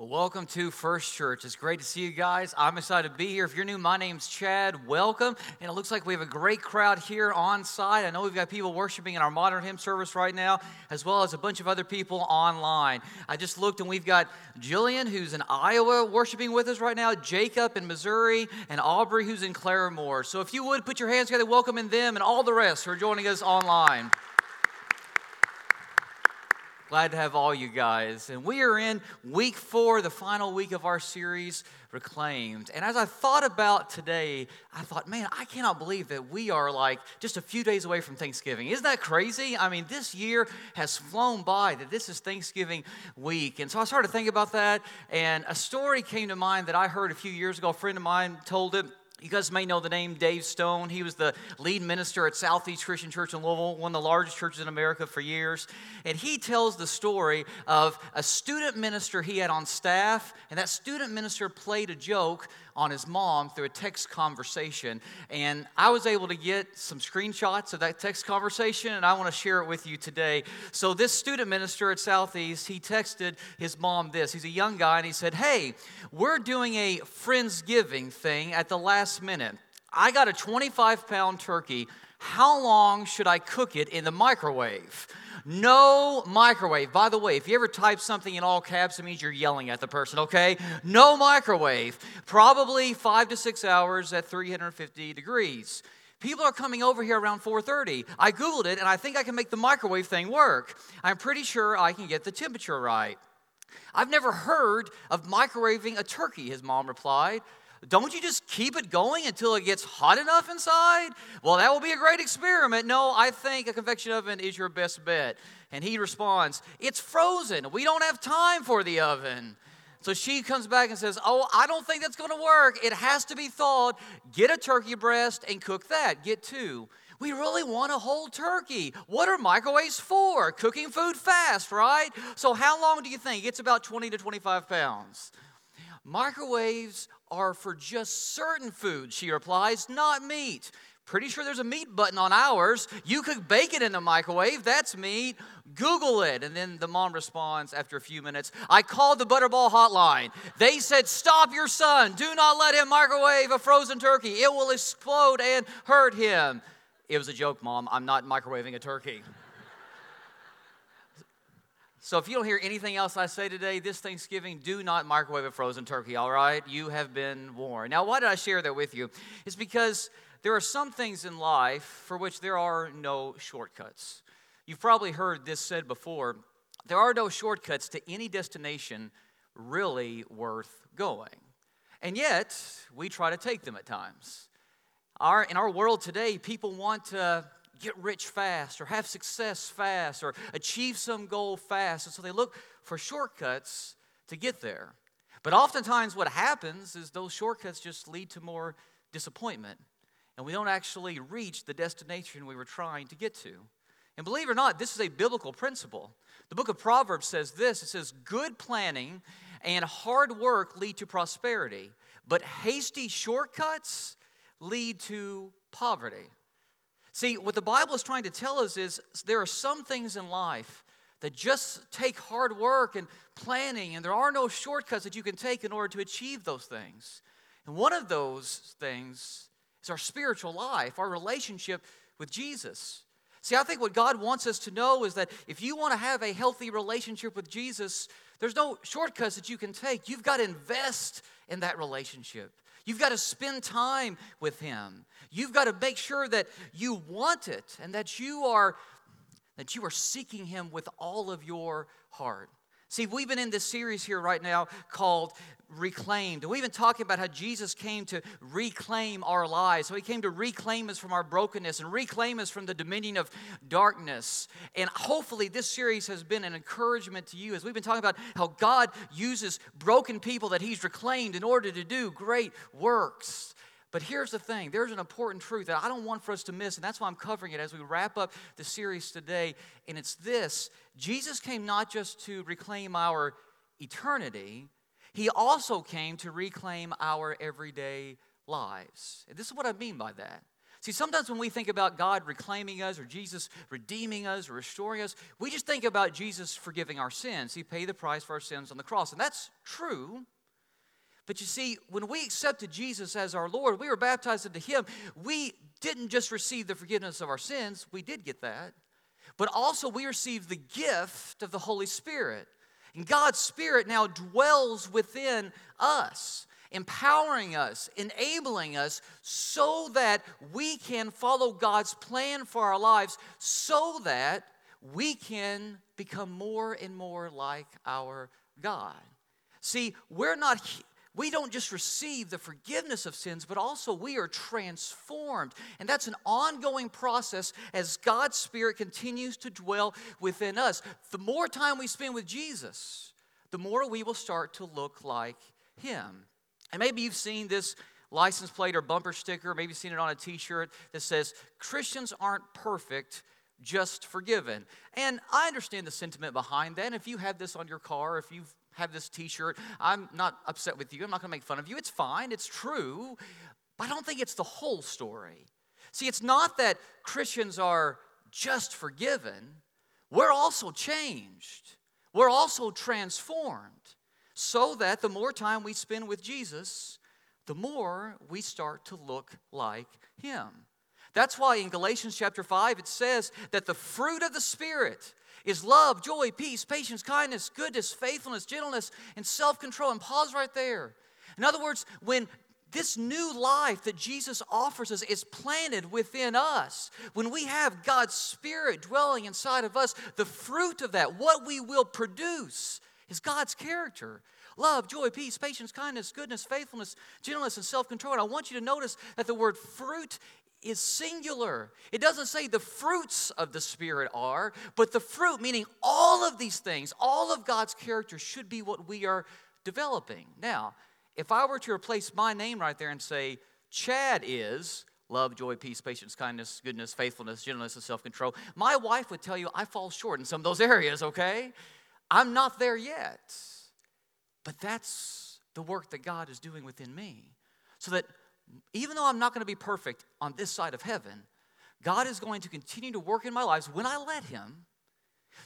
Well, welcome to First Church. It's great to see you guys. I'm excited to be here. If you're new, my name's Chad. Welcome. And it looks like we have a great crowd here on site. I know we've got people worshiping in our modern hymn service right now, as well as a bunch of other people online. I just looked and we've got Jillian, who's in Iowa, worshiping with us right now, Jacob in Missouri, and Aubrey, who's in Claremore. So if you would put your hands together, welcoming them and all the rest who are joining us online. Glad to have all you guys. And we are in week four, the final week of our series, Reclaimed. And as I thought about today, I thought, man, I cannot believe that we are like just a few days away from Thanksgiving. Isn't that crazy? I mean, this year has flown by that this is Thanksgiving week. And so I started to think about that, and a story came to mind that I heard a few years ago. A friend of mine told it. You guys may know the name Dave Stone. He was the lead minister at Southeast Christian Church in Louisville, one of the largest churches in America for years. And he tells the story of a student minister he had on staff, and that student minister played a joke on his mom through a text conversation. And I was able to get some screenshots of that text conversation, and I want to share it with you today. So, this student minister at Southeast, he texted his mom this. He's a young guy, and he said, Hey, we're doing a Friendsgiving thing at the last minute. I got a 25 pound turkey. How long should I cook it in the microwave? No microwave. By the way, if you ever type something in all caps, it means you're yelling at the person, okay? No microwave. Probably five to six hours at 350 degrees. People are coming over here around 4:30. I googled it and I think I can make the microwave thing work. I'm pretty sure I can get the temperature right. I've never heard of microwaving a turkey, his mom replied. Don't you just keep it going until it gets hot enough inside? Well, that will be a great experiment. No, I think a convection oven is your best bet. And he responds, It's frozen. We don't have time for the oven. So she comes back and says, Oh, I don't think that's going to work. It has to be thawed. Get a turkey breast and cook that. Get two. We really want a whole turkey. What are microwaves for? Cooking food fast, right? So, how long do you think? It's about 20 to 25 pounds. Microwaves are for just certain foods, she replies, not meat. Pretty sure there's a meat button on ours. You could bake it in the microwave. That's meat. Google it. And then the mom responds after a few minutes I called the Butterball hotline. They said, Stop your son. Do not let him microwave a frozen turkey. It will explode and hurt him. It was a joke, mom. I'm not microwaving a turkey. So if you don't hear anything else I say today, this Thanksgiving, do not microwave a frozen turkey, all right? You have been warned. Now, why did I share that with you? It's because there are some things in life for which there are no shortcuts. You've probably heard this said before there are no shortcuts to any destination really worth going. And yet, we try to take them at times. Our, in our world today, people want to get rich fast or have success fast or achieve some goal fast. And so they look for shortcuts to get there. But oftentimes, what happens is those shortcuts just lead to more disappointment, and we don't actually reach the destination we were trying to get to. And believe it or not, this is a biblical principle. The book of Proverbs says this it says, Good planning and hard work lead to prosperity, but hasty shortcuts lead to poverty. See, what the Bible is trying to tell us is there are some things in life that just take hard work and planning, and there are no shortcuts that you can take in order to achieve those things. And one of those things is our spiritual life, our relationship with Jesus. See, I think what God wants us to know is that if you want to have a healthy relationship with Jesus, there's no shortcuts that you can take. You've got to invest in that relationship. You've got to spend time with Him. You've got to make sure that you want it and that you are that you are seeking him with all of your heart. See, we've been in this series here right now called Reclaimed. And we've been talking about how Jesus came to reclaim our lives. So he came to reclaim us from our brokenness and reclaim us from the dominion of darkness. And hopefully, this series has been an encouragement to you as we've been talking about how God uses broken people that he's reclaimed in order to do great works. But here's the thing there's an important truth that I don't want for us to miss, and that's why I'm covering it as we wrap up the series today. And it's this Jesus came not just to reclaim our eternity, he also came to reclaim our everyday lives. And this is what I mean by that. See, sometimes when we think about God reclaiming us or Jesus redeeming us or restoring us, we just think about Jesus forgiving our sins. He paid the price for our sins on the cross. And that's true. But you see, when we accepted Jesus as our Lord, we were baptized into Him. We didn't just receive the forgiveness of our sins, we did get that, but also we received the gift of the Holy Spirit. And God's Spirit now dwells within us empowering us, enabling us so that we can follow God's plan for our lives, so that we can become more and more like our God. See, we're not we don't just receive the forgiveness of sins, but also we are transformed. And that's an ongoing process as God's Spirit continues to dwell within us. The more time we spend with Jesus, the more we will start to look like Him. And maybe you've seen this license plate or bumper sticker, maybe you've seen it on a t shirt that says, Christians aren't perfect, just forgiven. And I understand the sentiment behind that. And if you have this on your car, if you have this t shirt, I'm not upset with you. I'm not going to make fun of you. It's fine, it's true. But I don't think it's the whole story. See, it's not that Christians are just forgiven, we're also changed, we're also transformed so that the more time we spend with Jesus, the more we start to look like Him. That's why in Galatians chapter 5 it says that the fruit of the Spirit is love, joy, peace, patience, kindness, goodness, faithfulness, gentleness, and self control. And pause right there. In other words, when this new life that Jesus offers us is planted within us. When we have God's Spirit dwelling inside of us, the fruit of that, what we will produce, is God's character love, joy, peace, patience, kindness, goodness, faithfulness, gentleness, and self control. And I want you to notice that the word fruit is singular. It doesn't say the fruits of the Spirit are, but the fruit, meaning all of these things, all of God's character should be what we are developing. Now, if I were to replace my name right there and say, Chad is love, joy, peace, patience, kindness, goodness, faithfulness, gentleness, and self control, my wife would tell you I fall short in some of those areas, okay? I'm not there yet. But that's the work that God is doing within me. So that even though I'm not going to be perfect on this side of heaven, God is going to continue to work in my lives when I let Him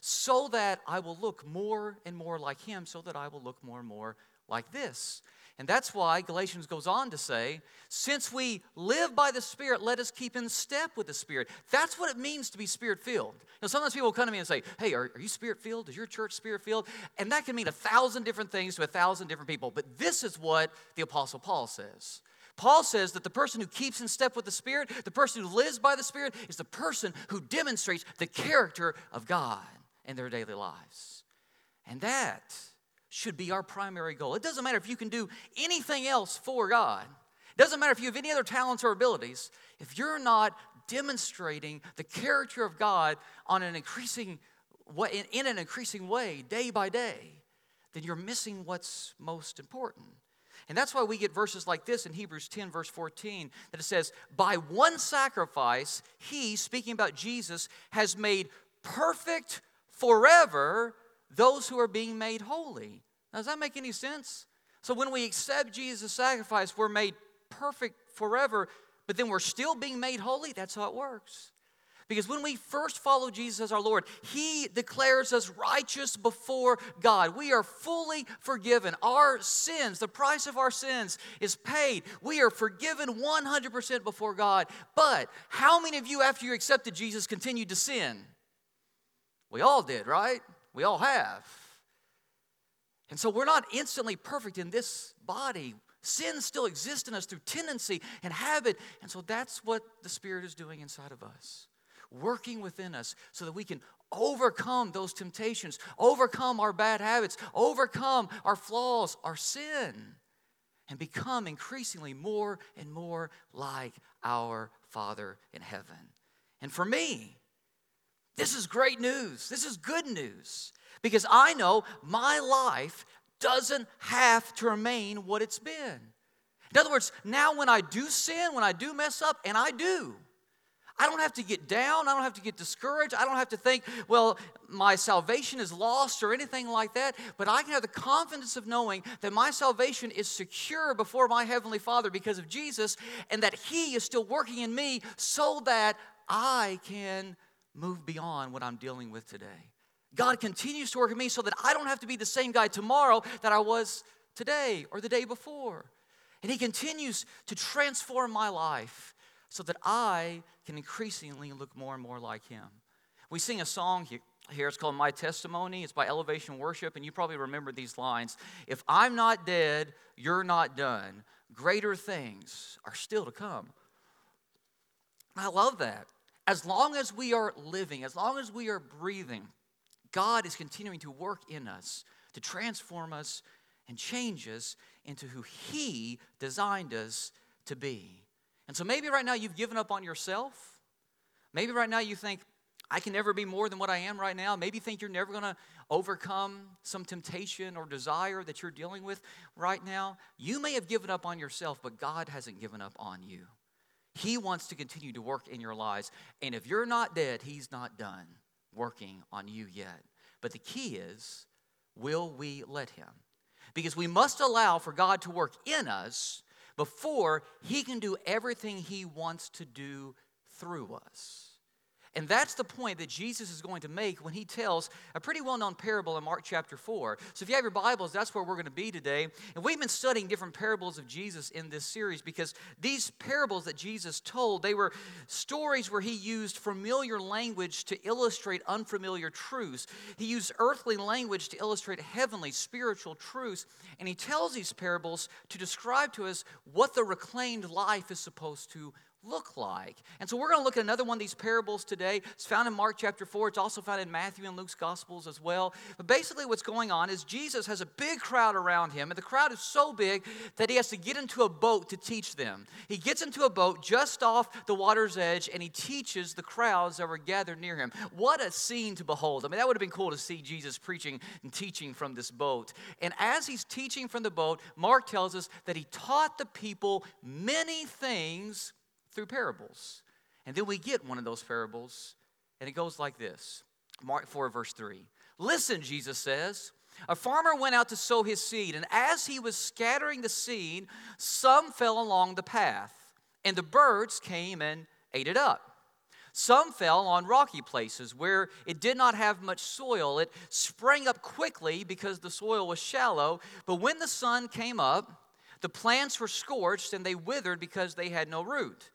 so that I will look more and more like Him, so that I will look more and more like this. And that's why Galatians goes on to say, since we live by the Spirit, let us keep in step with the Spirit. That's what it means to be Spirit filled. Now, sometimes people come to me and say, Hey, are, are you Spirit filled? Is your church Spirit filled? And that can mean a thousand different things to a thousand different people. But this is what the Apostle Paul says. Paul says that the person who keeps in step with the Spirit, the person who lives by the Spirit, is the person who demonstrates the character of God in their daily lives. And that should be our primary goal. It doesn't matter if you can do anything else for God. It doesn't matter if you have any other talents or abilities. If you're not demonstrating the character of God on an increasing in an increasing way, day by day, then you're missing what's most important. And that's why we get verses like this in Hebrews 10, verse 14, that it says, By one sacrifice, he, speaking about Jesus, has made perfect forever those who are being made holy. Now, does that make any sense? So when we accept Jesus' sacrifice, we're made perfect forever, but then we're still being made holy. That's how it works. Because when we first follow Jesus as our Lord, He declares us righteous before God. We are fully forgiven. Our sins, the price of our sins, is paid. We are forgiven 100% before God. But how many of you, after you accepted Jesus, continued to sin? We all did, right? We all have. And so we're not instantly perfect in this body. Sin still exists in us through tendency and habit. And so that's what the Spirit is doing inside of us, working within us so that we can overcome those temptations, overcome our bad habits, overcome our flaws, our sin, and become increasingly more and more like our Father in heaven. And for me, this is great news. This is good news because I know my life doesn't have to remain what it's been. In other words, now when I do sin, when I do mess up, and I do, I don't have to get down. I don't have to get discouraged. I don't have to think, well, my salvation is lost or anything like that. But I can have the confidence of knowing that my salvation is secure before my Heavenly Father because of Jesus and that He is still working in me so that I can move beyond what I'm dealing with today. God continues to work in me so that I don't have to be the same guy tomorrow that I was today or the day before. And He continues to transform my life so that I can increasingly look more and more like Him. We sing a song here. It's called My Testimony. It's by Elevation Worship, and you probably remember these lines. If I'm not dead, you're not done. Greater things are still to come. I love that. As long as we are living, as long as we are breathing, God is continuing to work in us to transform us and change us into who He designed us to be. And so maybe right now you've given up on yourself. Maybe right now you think, I can never be more than what I am right now. Maybe you think you're never going to overcome some temptation or desire that you're dealing with right now. You may have given up on yourself, but God hasn't given up on you. He wants to continue to work in your lives. And if you're not dead, He's not done working on you yet. But the key is will we let Him? Because we must allow for God to work in us before he can do everything he wants to do through us. And that's the point that Jesus is going to make when he tells a pretty well known parable in Mark chapter 4. So if you have your Bibles, that's where we're going to be today. And we've been studying different parables of Jesus in this series because these parables that Jesus told, they were stories where he used familiar language to illustrate unfamiliar truths. He used earthly language to illustrate heavenly, spiritual truths. And he tells these parables to describe to us what the reclaimed life is supposed to look like? And so we're going to look at another one of these parables today. It's found in Mark chapter 4. It's also found in Matthew and Luke's Gospels as well. But basically, what's going on is Jesus has a big crowd around him, and the crowd is so big that he has to get into a boat to teach them. He gets into a boat just off the water's edge, and he teaches the crowds that were gathered near him. What a scene to behold. I mean, that would have been cool to see Jesus preaching and teaching from this boat. And as he's teaching from the boat, Mark tells us that he taught the people many things through parables. And then we get one of those parables, and it goes like this Mark 4, verse 3. Listen, Jesus says. A farmer went out to sow his seed, and as he was scattering the seed, some fell along the path, and the birds came and ate it up. Some fell on rocky places where it did not have much soil. It sprang up quickly because the soil was shallow, but when the sun came up, the plants were scorched and they withered because they had no root.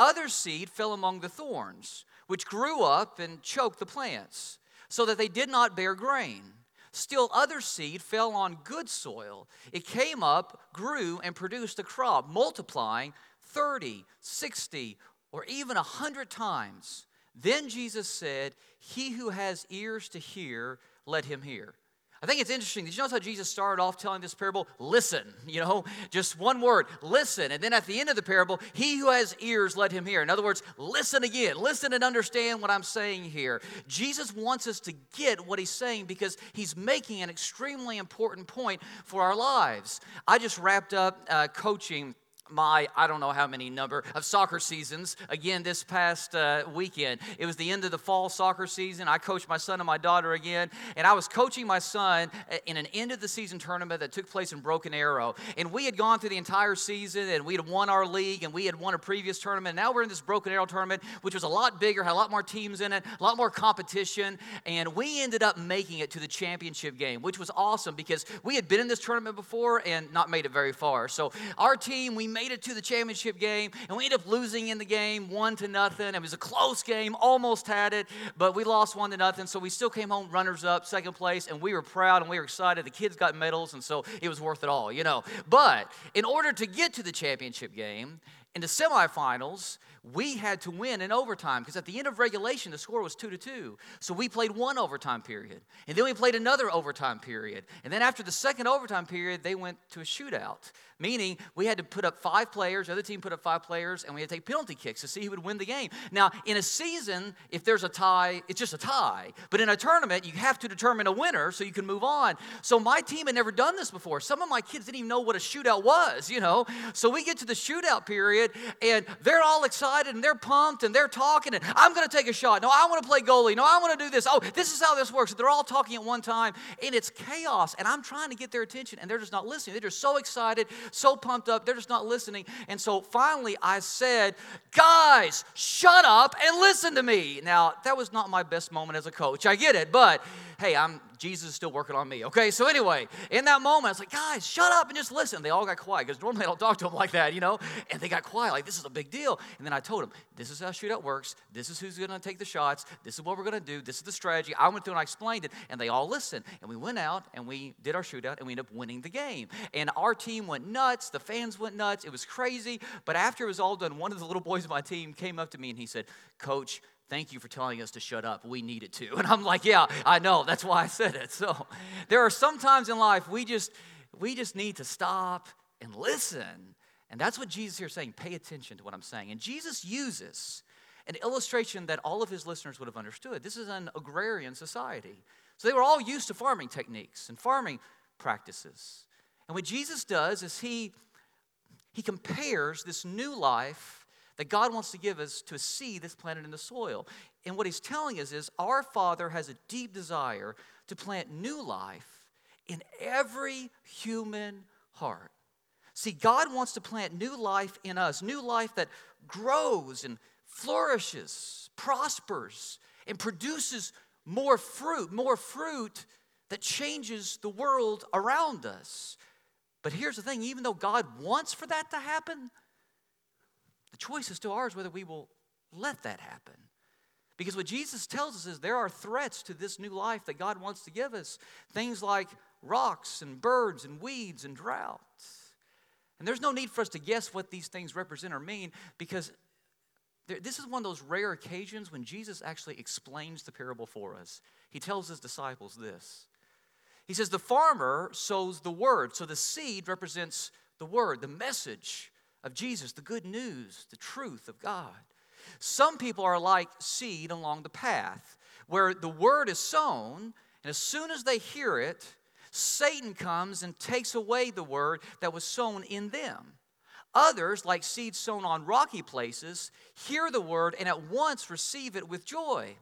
Other seed fell among the thorns, which grew up and choked the plants, so that they did not bear grain. Still, other seed fell on good soil. It came up, grew, and produced a crop, multiplying 30, 60, or even a 100 times. Then Jesus said, He who has ears to hear, let him hear. I think it's interesting. Did you notice how Jesus started off telling this parable? Listen, you know, just one word, listen. And then at the end of the parable, he who has ears, let him hear. In other words, listen again. Listen and understand what I'm saying here. Jesus wants us to get what he's saying because he's making an extremely important point for our lives. I just wrapped up uh, coaching my I don't know how many number of soccer seasons again this past uh, weekend. It was the end of the fall soccer season. I coached my son and my daughter again, and I was coaching my son in an end of the season tournament that took place in Broken Arrow. And we had gone through the entire season, and we had won our league, and we had won a previous tournament. Now we're in this Broken Arrow tournament, which was a lot bigger, had a lot more teams in it, a lot more competition, and we ended up making it to the championship game, which was awesome because we had been in this tournament before and not made it very far. So our team, we made made it to the championship game, and we ended up losing in the game one to nothing. It was a close game, almost had it, but we lost one to nothing. So we still came home runners up, second place, and we were proud and we were excited. The kids got medals, and so it was worth it all, you know. But in order to get to the championship game, in the semifinals, we had to win in overtime because at the end of regulation, the score was two to two. So we played one overtime period. And then we played another overtime period. And then after the second overtime period, they went to a shootout, meaning we had to put up five players, the other team put up five players, and we had to take penalty kicks to see who would win the game. Now, in a season, if there's a tie, it's just a tie. But in a tournament, you have to determine a winner so you can move on. So my team had never done this before. Some of my kids didn't even know what a shootout was, you know. So we get to the shootout period period, and they're all excited and they're pumped and they're talking, and I'm going to take a shot. No, I want to play goalie. No, I want to do this. Oh, this is how this works. They're all talking at one time, and it's chaos. And I'm trying to get their attention, and they're just not listening. They're just so excited, so pumped up, they're just not listening. And so finally, I said, Guys, shut up and listen to me. Now, that was not my best moment as a coach. I get it, but hey, I'm Jesus is still working on me. Okay, so anyway, in that moment, I was like, guys, shut up and just listen. They all got quiet because normally I don't talk to them like that, you know. And they got quiet, like this is a big deal. And then I told them, this is how shootout works. This is who's going to take the shots. This is what we're going to do. This is the strategy. I went through and I explained it, and they all listened. And we went out and we did our shootout, and we ended up winning the game. And our team went nuts. The fans went nuts. It was crazy. But after it was all done, one of the little boys of my team came up to me and he said, Coach, Thank you for telling us to shut up. We needed to. And I'm like, yeah, I know. That's why I said it. So there are some times in life we just we just need to stop and listen. And that's what Jesus here is saying. Pay attention to what I'm saying. And Jesus uses an illustration that all of his listeners would have understood. This is an agrarian society. So they were all used to farming techniques and farming practices. And what Jesus does is he he compares this new life that God wants to give us to see this planted in the soil. And what he's telling us is our Father has a deep desire to plant new life in every human heart. See, God wants to plant new life in us, new life that grows and flourishes, prospers, and produces more fruit, more fruit that changes the world around us. But here's the thing even though God wants for that to happen, choice is still ours whether we will let that happen. Because what Jesus tells us is there are threats to this new life that God wants to give us. Things like rocks and birds and weeds and droughts. And there's no need for us to guess what these things represent or mean because this is one of those rare occasions when Jesus actually explains the parable for us. He tells his disciples this. He says, The farmer sows the word. So the seed represents the word, the message of Jesus, the good news, the truth of God. Some people are like seed along the path where the word is sown, and as soon as they hear it, Satan comes and takes away the word that was sown in them. Others, like seeds sown on rocky places, hear the word and at once receive it with joy.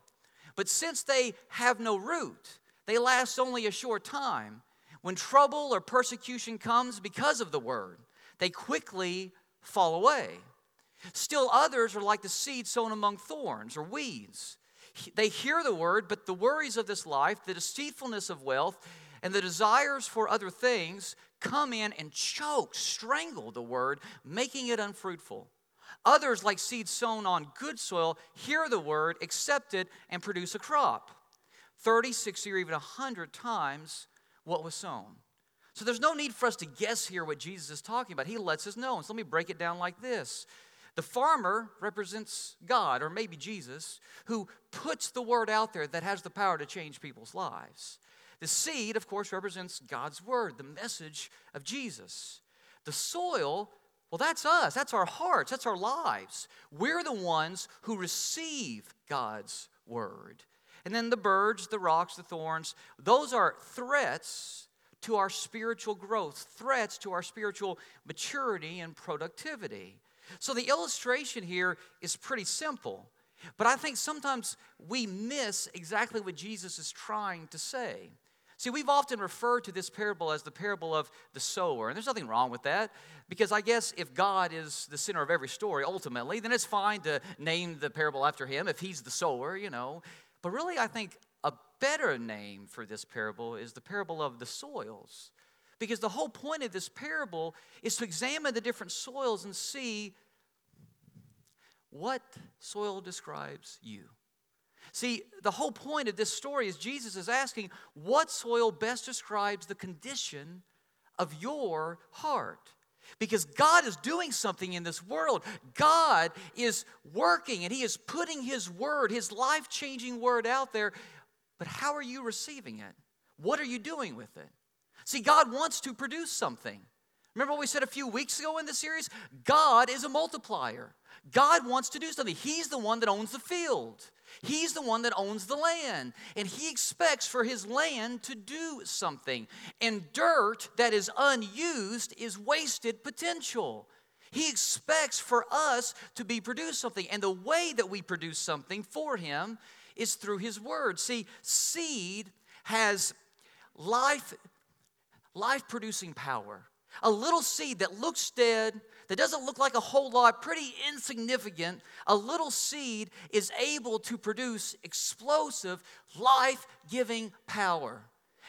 But since they have no root, they last only a short time. When trouble or persecution comes because of the word, they quickly fall away. Still, others are like the seed sown among thorns or weeds. They hear the word, but the worries of this life, the deceitfulness of wealth, and the desires for other things come in and choke, strangle the word, making it unfruitful. Others, like seeds sown on good soil, hear the word, accept it, and produce a crop 30, 60, or even 100 times what was sown. So there's no need for us to guess here what Jesus is talking about. He lets us know. And so let me break it down like this. The farmer represents God, or maybe Jesus, who puts the word out there that has the power to change people's lives. The seed, of course, represents God's word, the message of Jesus. The soil, well, that's us. That's our hearts. That's our lives. We're the ones who receive God's word. And then the birds, the rocks, the thorns, those are threats to our spiritual growth, threats to our spiritual maturity and productivity. So the illustration here is pretty simple, but I think sometimes we miss exactly what Jesus is trying to say. See, we've often referred to this parable as the parable of the sower, and there's nothing wrong with that because I guess if God is the center of every story ultimately, then it's fine to name the parable after him if he's the sower, you know. But really, I think better name for this parable is the parable of the soils. Because the whole point of this parable is to examine the different soils and see what soil describes you. See, the whole point of this story is Jesus is asking what soil best describes the condition of your heart. Because God is doing something in this world. God is working and He is putting His word, His life changing word out there but how are you receiving it? What are you doing with it? See, God wants to produce something. Remember what we said a few weeks ago in the series? God is a multiplier. God wants to do something. He's the one that owns the field. He's the one that owns the land. And He expects for His land to do something. And dirt that is unused is wasted potential. He expects for us to be produced something. And the way that we produce something for Him is through His Word. See, seed has life, life producing power. A little seed that looks dead, that doesn't look like a whole lot, pretty insignificant, a little seed is able to produce explosive, life giving power.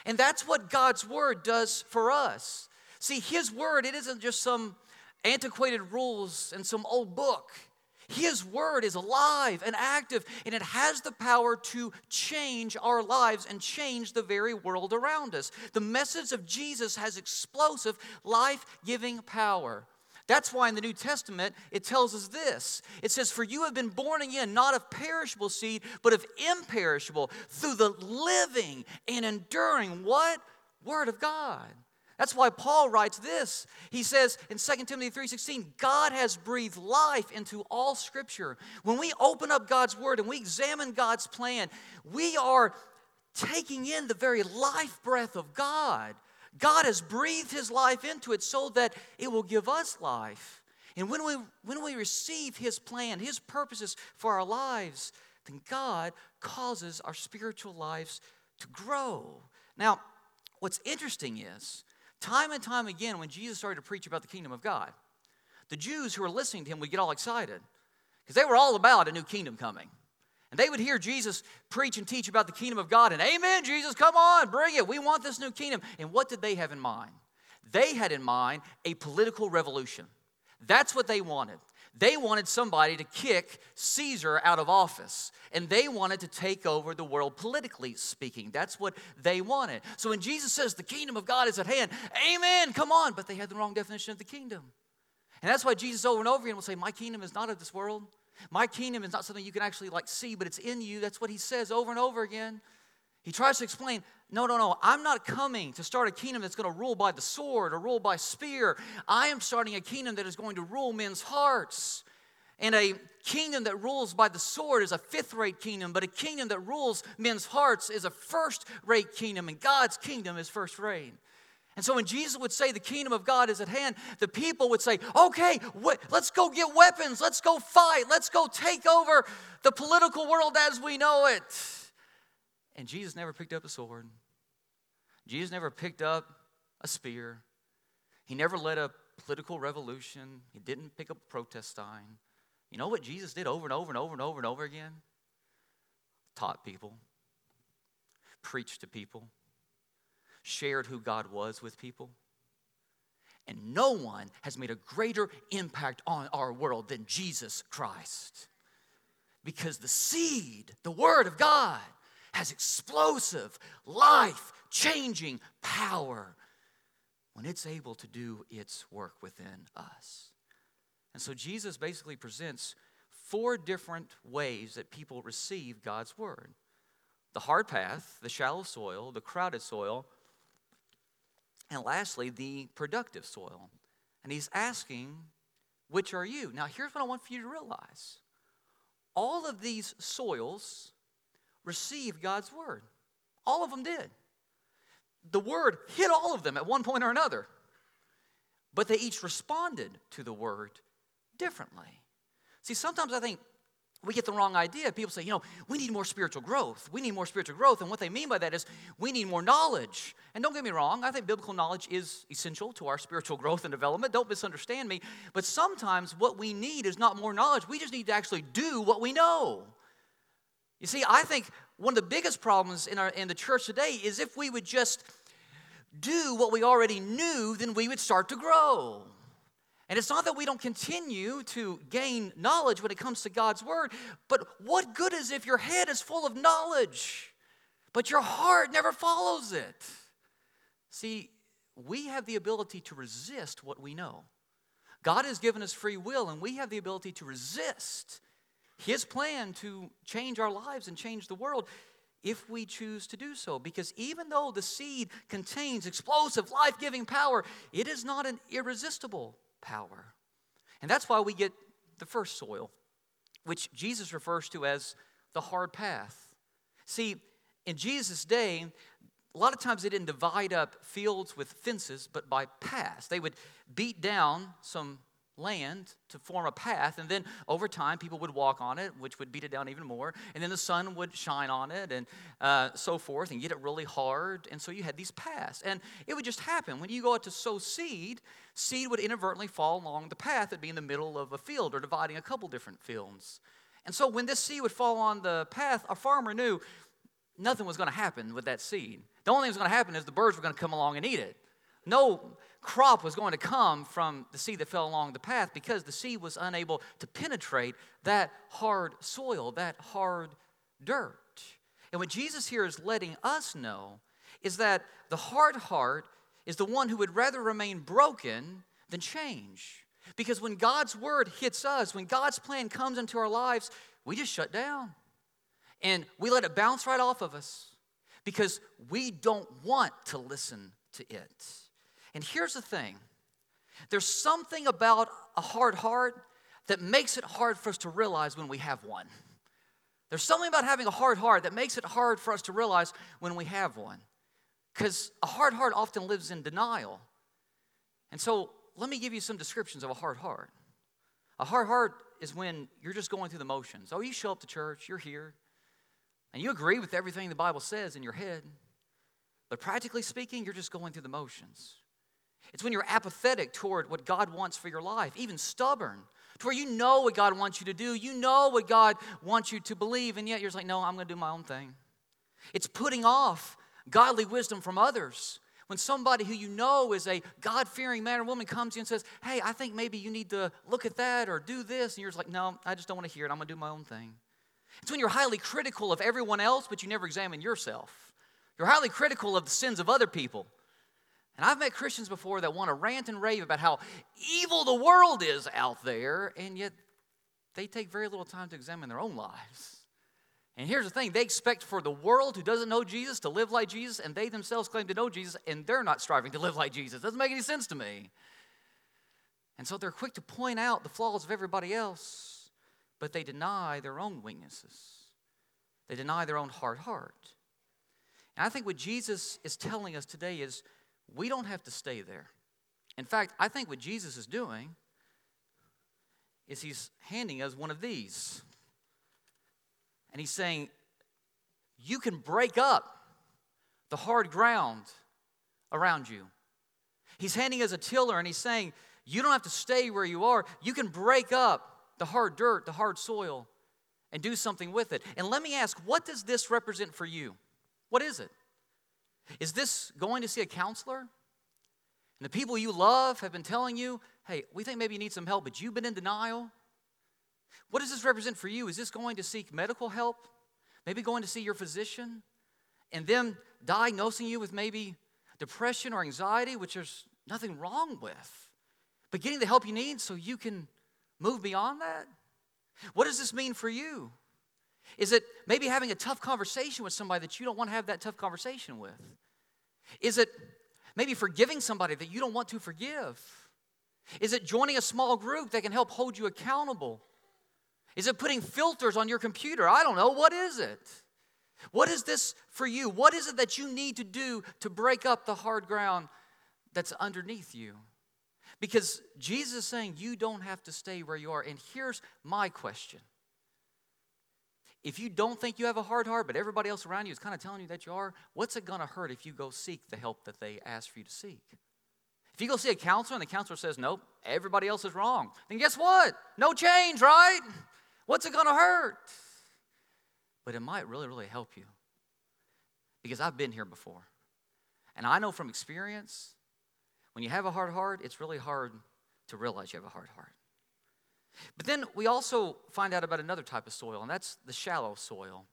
And that's what God's Word does for us. See, His Word, it isn't just some antiquated rules and some old book. His word is alive and active, and it has the power to change our lives and change the very world around us. The message of Jesus has explosive, life giving power. That's why in the New Testament it tells us this. It says, For you have been born again, not of perishable seed, but of imperishable, through the living and enduring what? Word of God. That's why Paul writes this. He says in 2 Timothy 3:16, God has breathed life into all scripture. When we open up God's word and we examine God's plan, we are taking in the very life breath of God. God has breathed his life into it so that it will give us life. And when we when we receive his plan, his purposes for our lives, then God causes our spiritual lives to grow. Now, what's interesting is Time and time again, when Jesus started to preach about the kingdom of God, the Jews who were listening to him would get all excited because they were all about a new kingdom coming. And they would hear Jesus preach and teach about the kingdom of God, and Amen, Jesus, come on, bring it. We want this new kingdom. And what did they have in mind? They had in mind a political revolution. That's what they wanted. They wanted somebody to kick Caesar out of office, and they wanted to take over the world politically speaking. That's what they wanted. So when Jesus says the kingdom of God is at hand, amen, come on, but they had the wrong definition of the kingdom. And that's why Jesus over and over again will say, My kingdom is not of this world. My kingdom is not something you can actually like see, but it's in you. That's what he says over and over again. He tries to explain, no, no, no, I'm not coming to start a kingdom that's going to rule by the sword or rule by spear. I am starting a kingdom that is going to rule men's hearts. And a kingdom that rules by the sword is a fifth rate kingdom, but a kingdom that rules men's hearts is a first rate kingdom, and God's kingdom is first rate. And so when Jesus would say the kingdom of God is at hand, the people would say, okay, let's go get weapons, let's go fight, let's go take over the political world as we know it. And Jesus never picked up a sword. Jesus never picked up a spear. He never led a political revolution. He didn't pick up a protest sign. You know what Jesus did over and over and over and over and over again? Taught people, preached to people, shared who God was with people. And no one has made a greater impact on our world than Jesus Christ. Because the seed, the Word of God, has explosive, life changing power when it's able to do its work within us. And so Jesus basically presents four different ways that people receive God's word the hard path, the shallow soil, the crowded soil, and lastly, the productive soil. And he's asking, which are you? Now, here's what I want for you to realize all of these soils received God's word. All of them did. The word hit all of them at one point or another, but they each responded to the word differently. See, sometimes I think we get the wrong idea. People say, you know, we need more spiritual growth. We need more spiritual growth. And what they mean by that is we need more knowledge. And don't get me wrong, I think biblical knowledge is essential to our spiritual growth and development. Don't misunderstand me. But sometimes what we need is not more knowledge, we just need to actually do what we know. You see, I think one of the biggest problems in, our, in the church today is if we would just do what we already knew, then we would start to grow. And it's not that we don't continue to gain knowledge when it comes to God's word, but what good is if your head is full of knowledge, but your heart never follows it? See, we have the ability to resist what we know. God has given us free will, and we have the ability to resist his plan to change our lives and change the world if we choose to do so. Because even though the seed contains explosive, life giving power, it is not an irresistible power. And that's why we get the first soil, which Jesus refers to as the hard path. See, in Jesus' day, a lot of times they didn't divide up fields with fences, but by paths. They would beat down some land to form a path. And then over time, people would walk on it, which would beat it down even more. And then the sun would shine on it and uh, so forth and get it really hard. And so you had these paths. And it would just happen. When you go out to sow seed, seed would inadvertently fall along the path It'd be in the middle of a field or dividing a couple different fields. And so when this seed would fall on the path, a farmer knew nothing was going to happen with that seed. The only thing that was going to happen is the birds were going to come along and eat it. No crop was going to come from the seed that fell along the path because the seed was unable to penetrate that hard soil, that hard dirt. And what Jesus here is letting us know is that the hard heart is the one who would rather remain broken than change. Because when God's word hits us, when God's plan comes into our lives, we just shut down and we let it bounce right off of us because we don't want to listen to it. And here's the thing there's something about a hard heart that makes it hard for us to realize when we have one. There's something about having a hard heart that makes it hard for us to realize when we have one. Because a hard heart often lives in denial. And so let me give you some descriptions of a hard heart. A hard heart is when you're just going through the motions. Oh, you show up to church, you're here, and you agree with everything the Bible says in your head, but practically speaking, you're just going through the motions. It's when you're apathetic toward what God wants for your life, even stubborn, to where you know what God wants you to do, you know what God wants you to believe, and yet you're just like, no, I'm going to do my own thing. It's putting off godly wisdom from others. When somebody who you know is a God fearing man or woman comes to you and says, Hey, I think maybe you need to look at that or do this, and you're just like, No, I just don't want to hear it. I'm going to do my own thing. It's when you're highly critical of everyone else, but you never examine yourself. You're highly critical of the sins of other people. And I've met Christians before that want to rant and rave about how evil the world is out there, and yet they take very little time to examine their own lives. And here's the thing they expect for the world who doesn't know Jesus to live like Jesus, and they themselves claim to know Jesus, and they're not striving to live like Jesus. Doesn't make any sense to me. And so they're quick to point out the flaws of everybody else, but they deny their own weaknesses. They deny their own hard heart. And I think what Jesus is telling us today is we don't have to stay there. In fact, I think what Jesus is doing is he's handing us one of these. And he's saying, You can break up the hard ground around you. He's handing us a tiller and he's saying, You don't have to stay where you are. You can break up the hard dirt, the hard soil, and do something with it. And let me ask, what does this represent for you? What is it? Is this going to see a counselor? And the people you love have been telling you, hey, we think maybe you need some help, but you've been in denial. What does this represent for you? Is this going to seek medical help? Maybe going to see your physician? And them diagnosing you with maybe depression or anxiety, which there's nothing wrong with. But getting the help you need so you can move beyond that? What does this mean for you? Is it maybe having a tough conversation with somebody that you don't want to have that tough conversation with? Is it maybe forgiving somebody that you don't want to forgive? Is it joining a small group that can help hold you accountable? Is it putting filters on your computer? I don't know. What is it? What is this for you? What is it that you need to do to break up the hard ground that's underneath you? Because Jesus is saying you don't have to stay where you are. And here's my question if you don't think you have a hard heart, but everybody else around you is kind of telling you that you are, what's it going to hurt if you go seek the help that they ask for you to seek? If you go see a counselor and the counselor says, nope, everybody else is wrong, then guess what? No change, right? What's it going to hurt? But it might really, really help you. Because I've been here before. And I know from experience, when you have a hard heart, it's really hard to realize you have a hard heart. But then we also find out about another type of soil, and that's the shallow soil.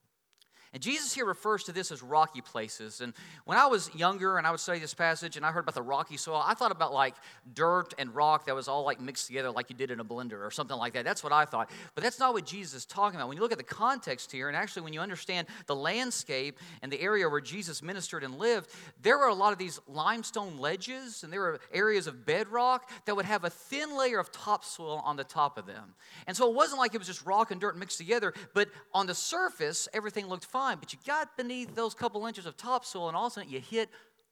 And Jesus here refers to this as rocky places. And when I was younger and I would study this passage and I heard about the rocky soil, I thought about like dirt and rock that was all like mixed together like you did in a blender or something like that. That's what I thought. But that's not what Jesus is talking about. When you look at the context here, and actually when you understand the landscape and the area where Jesus ministered and lived, there were a lot of these limestone ledges and there were areas of bedrock that would have a thin layer of topsoil on the top of them. And so it wasn't like it was just rock and dirt mixed together, but on the surface, everything looked fine fine, but you got beneath those couple inches of topsoil, and all of a sudden you hit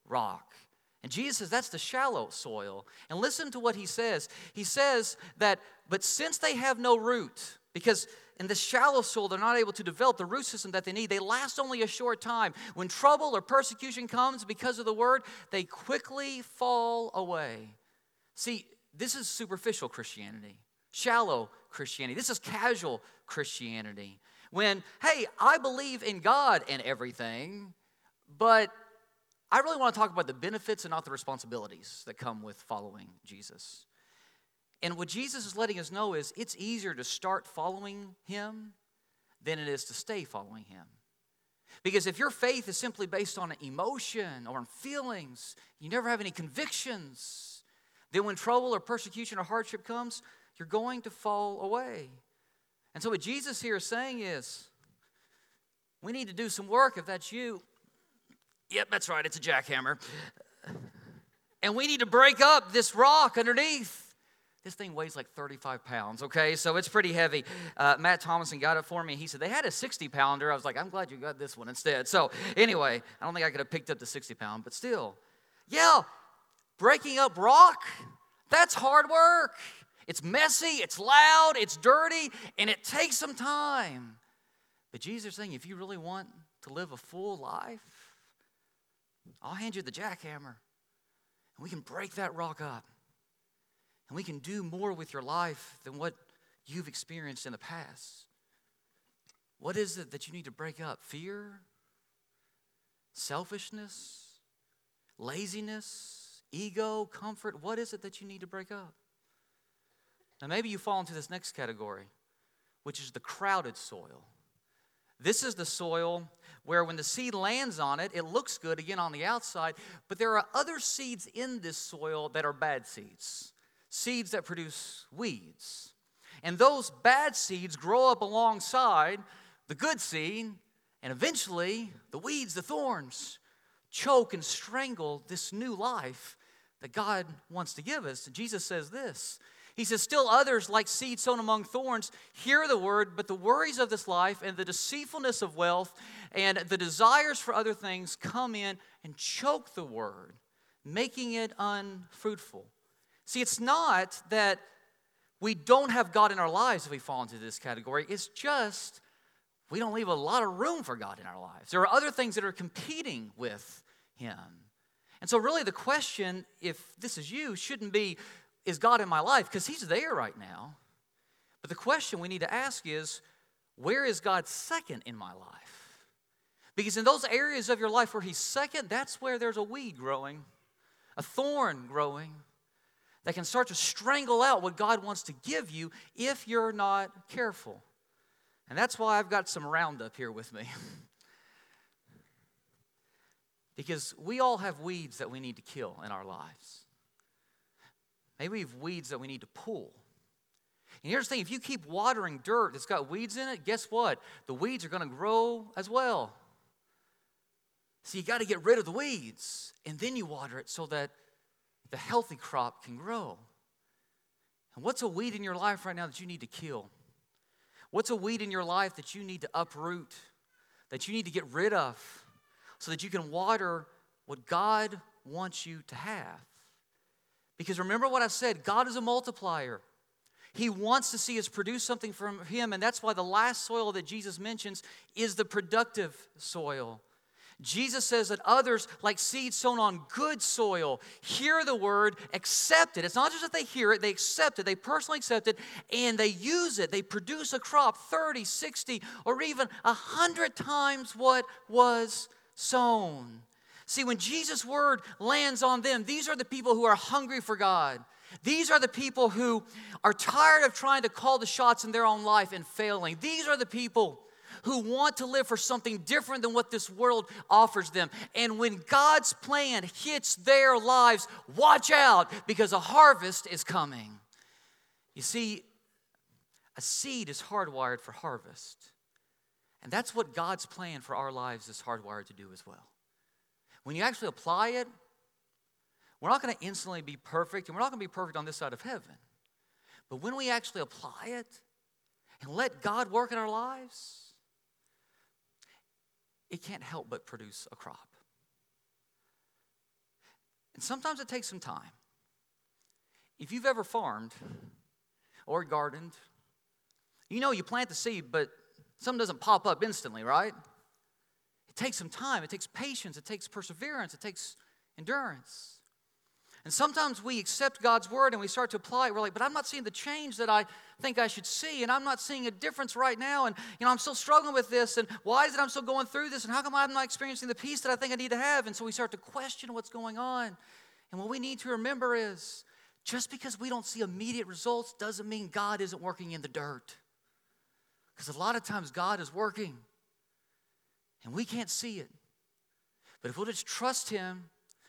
rock. And Jesus says that's the shallow soil. And listen to what he says. He says that, but since they have no root, because in the shallow soil they're not able to develop the root system that they need, they last only a short time. When trouble or persecution comes because of the word, they quickly fall away. See, this is superficial Christianity, shallow Christianity. This is casual Christianity. When, hey, I believe in God and everything, but I really want to talk about the benefits and not the responsibilities that come with following Jesus. And what Jesus is letting us know is it's easier to start following him than it is to stay following him. Because if your faith is simply based on emotion or on feelings, you never have any convictions, then when trouble or persecution or hardship comes, you're going to fall away. And so, what Jesus here is saying is, we need to do some work if that's you. Yep, that's right, it's a jackhammer. And we need to break up this rock underneath. This thing weighs like 35 pounds, okay? So it's pretty heavy. Uh, Matt Thomason got it for me. He said, they had a 60 pounder. I was like, I'm glad you got this one instead. So anyway, I don't think I could have picked up the 60 pound, but still. Yeah, breaking up rock, that's hard work. It's messy, it's loud, it's dirty, and it takes some time. But Jesus is saying, if you really want to live a full life, I'll hand you the jackhammer and we can break that rock up. And we can do more with your life than what you've experienced in the past. What is it that you need to break up? Fear? Selfishness? Laziness? Ego? Comfort? What is it that you need to break up? Now, maybe you fall into this next category, which is the crowded soil. This is the soil where when the seed lands on it, it looks good again on the outside, but there are other seeds in this soil that are bad seeds, seeds that produce weeds. And those bad seeds grow up alongside the good seed, and eventually the weeds, the thorns, choke and strangle this new life that God wants to give us. Jesus says this he says, Still others, like seed sown among thorns, hear the word, but the worries of this life and the deceitfulness of wealth and the desires for other things come in and choke the word, making it unfruitful. See, it's not that we don't have God in our lives if we fall into this category, it's just we don't leave a lot of room for God in our lives. There are other things that are competing with Him. And so, really, the question, if this is you, shouldn't be is God in my life? Because He's there right now. But the question we need to ask is where is God second in my life? Because in those areas of your life where He's second, that's where there's a weed growing, a thorn growing that can start to strangle out what God wants to give you if you're not careful. And that's why I've got some Roundup here with me. because we all have weeds that we need to kill in our lives. Maybe we have weeds that we need to pull. And here's the thing if you keep watering dirt that's got weeds in it, guess what? The weeds are going to grow as well. So you got to get rid of the weeds, and then you water it so that the healthy crop can grow. And what's a weed in your life right now that you need to kill? What's a weed in your life that you need to uproot, that you need to get rid of, so that you can water what God wants you to have? Because remember what I said God is a multiplier. He wants to see us produce something from Him, and that's why the last soil that Jesus mentions is the productive soil. Jesus says that others, like seeds sown on good soil, hear the word, accept it. It's not just that they hear it, they accept it, they personally accept it, and they use it. They produce a crop 30, 60, or even 100 times what was sown. See, when Jesus' word lands on them, these are the people who are hungry for God. These are the people who are tired of trying to call the shots in their own life and failing. These are the people who want to live for something different than what this world offers them. And when God's plan hits their lives, watch out because a harvest is coming. You see, a seed is hardwired for harvest. And that's what God's plan for our lives is hardwired to do as well. When you actually apply it, we're not going to instantly be perfect, and we're not going to be perfect on this side of heaven. But when we actually apply it and let God work in our lives, it can't help but produce a crop. And sometimes it takes some time. If you've ever farmed or gardened, you know you plant the seed, but something doesn't pop up instantly, right? It takes some time, it takes patience, it takes perseverance, it takes endurance. And sometimes we accept God's word and we start to apply it. We're like, but I'm not seeing the change that I think I should see, and I'm not seeing a difference right now. And you know, I'm still struggling with this, and why is it I'm still going through this? And how come I'm not experiencing the peace that I think I need to have? And so we start to question what's going on. And what we need to remember is just because we don't see immediate results doesn't mean God isn't working in the dirt. Because a lot of times God is working and we can't see it. But if we'll just trust Him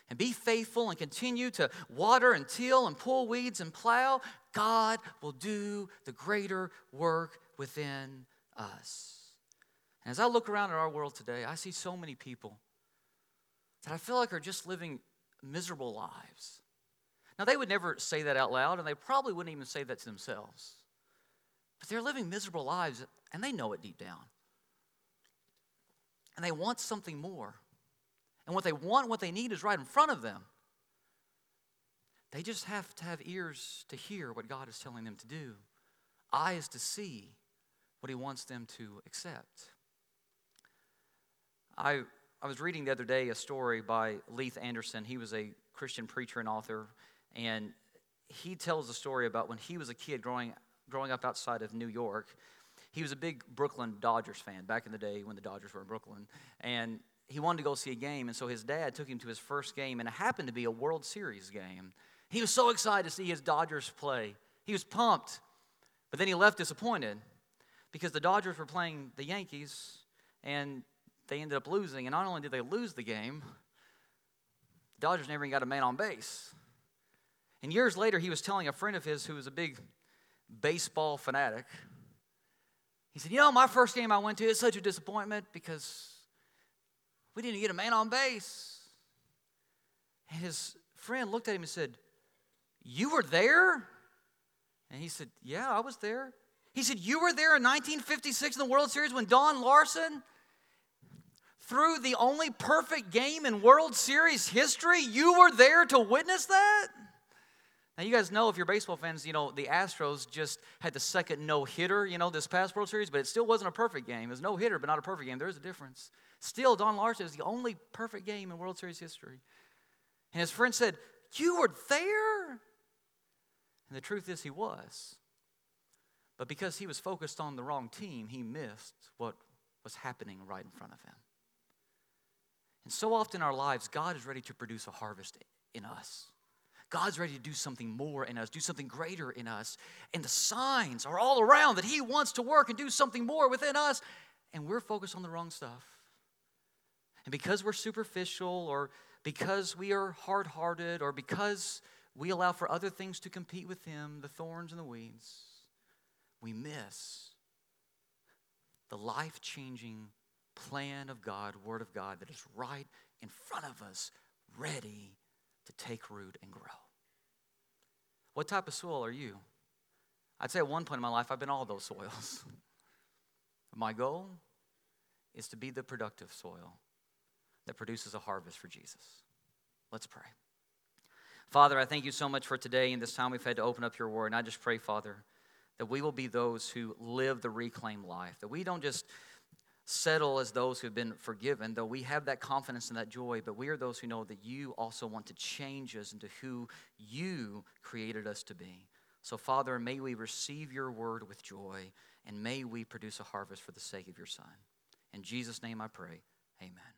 and be faithful and continue to water and till and pull weeds and plow, God will do the greater work within us. And as I look around at our world today, I see so many people that I feel like are just living miserable lives. Now, they would never say that out loud, and they probably wouldn't even say that to themselves. But they're living miserable lives, and they know it deep down. And they want something more. And what they want, what they need is right in front of them. They just have to have ears to hear what God is telling them to do, eyes to see what He wants them to accept. I, I was reading the other day a story by Leith Anderson. He was a Christian preacher and author, and he tells a story about when he was a kid growing, growing up outside of New York. He was a big Brooklyn Dodgers fan back in the day when the Dodgers were in Brooklyn. And he wanted to go see a game, and so his dad took him to his first game, and it happened to be a World Series game. He was so excited to see his Dodgers play. He was pumped, but then he left disappointed because the Dodgers were playing the Yankees, and they ended up losing. And not only did they lose the game, the Dodgers never even got a man on base. And years later, he was telling a friend of his who was a big baseball fanatic. He said, You know, my first game I went to is such a disappointment because we didn't get a man on base. And his friend looked at him and said, You were there? And he said, Yeah, I was there. He said, You were there in 1956 in the World Series when Don Larsen threw the only perfect game in World Series history? You were there to witness that? Now, you guys know if you're baseball fans, you know, the Astros just had the second no hitter, you know, this past World Series, but it still wasn't a perfect game. It was no hitter, but not a perfect game. There's a difference. Still, Don Larsen is the only perfect game in World Series history. And his friend said, You were there? And the truth is, he was. But because he was focused on the wrong team, he missed what was happening right in front of him. And so often in our lives, God is ready to produce a harvest in us. God's ready to do something more in us, do something greater in us. And the signs are all around that He wants to work and do something more within us. And we're focused on the wrong stuff. And because we're superficial, or because we are hard hearted, or because we allow for other things to compete with Him, the thorns and the weeds, we miss the life changing plan of God, Word of God that is right in front of us, ready to take root and grow. What type of soil are you? I'd say at one point in my life, I've been all those soils. my goal is to be the productive soil that produces a harvest for Jesus. Let's pray. Father, I thank you so much for today and this time we've had to open up your word. And I just pray, Father, that we will be those who live the reclaimed life, that we don't just settle as those who have been forgiven, though we have that confidence and that joy, but we are those who know that you also want to change us into who you created us to be. So, Father, may we receive your word with joy, and may we produce a harvest for the sake of your Son. In Jesus' name I pray, amen.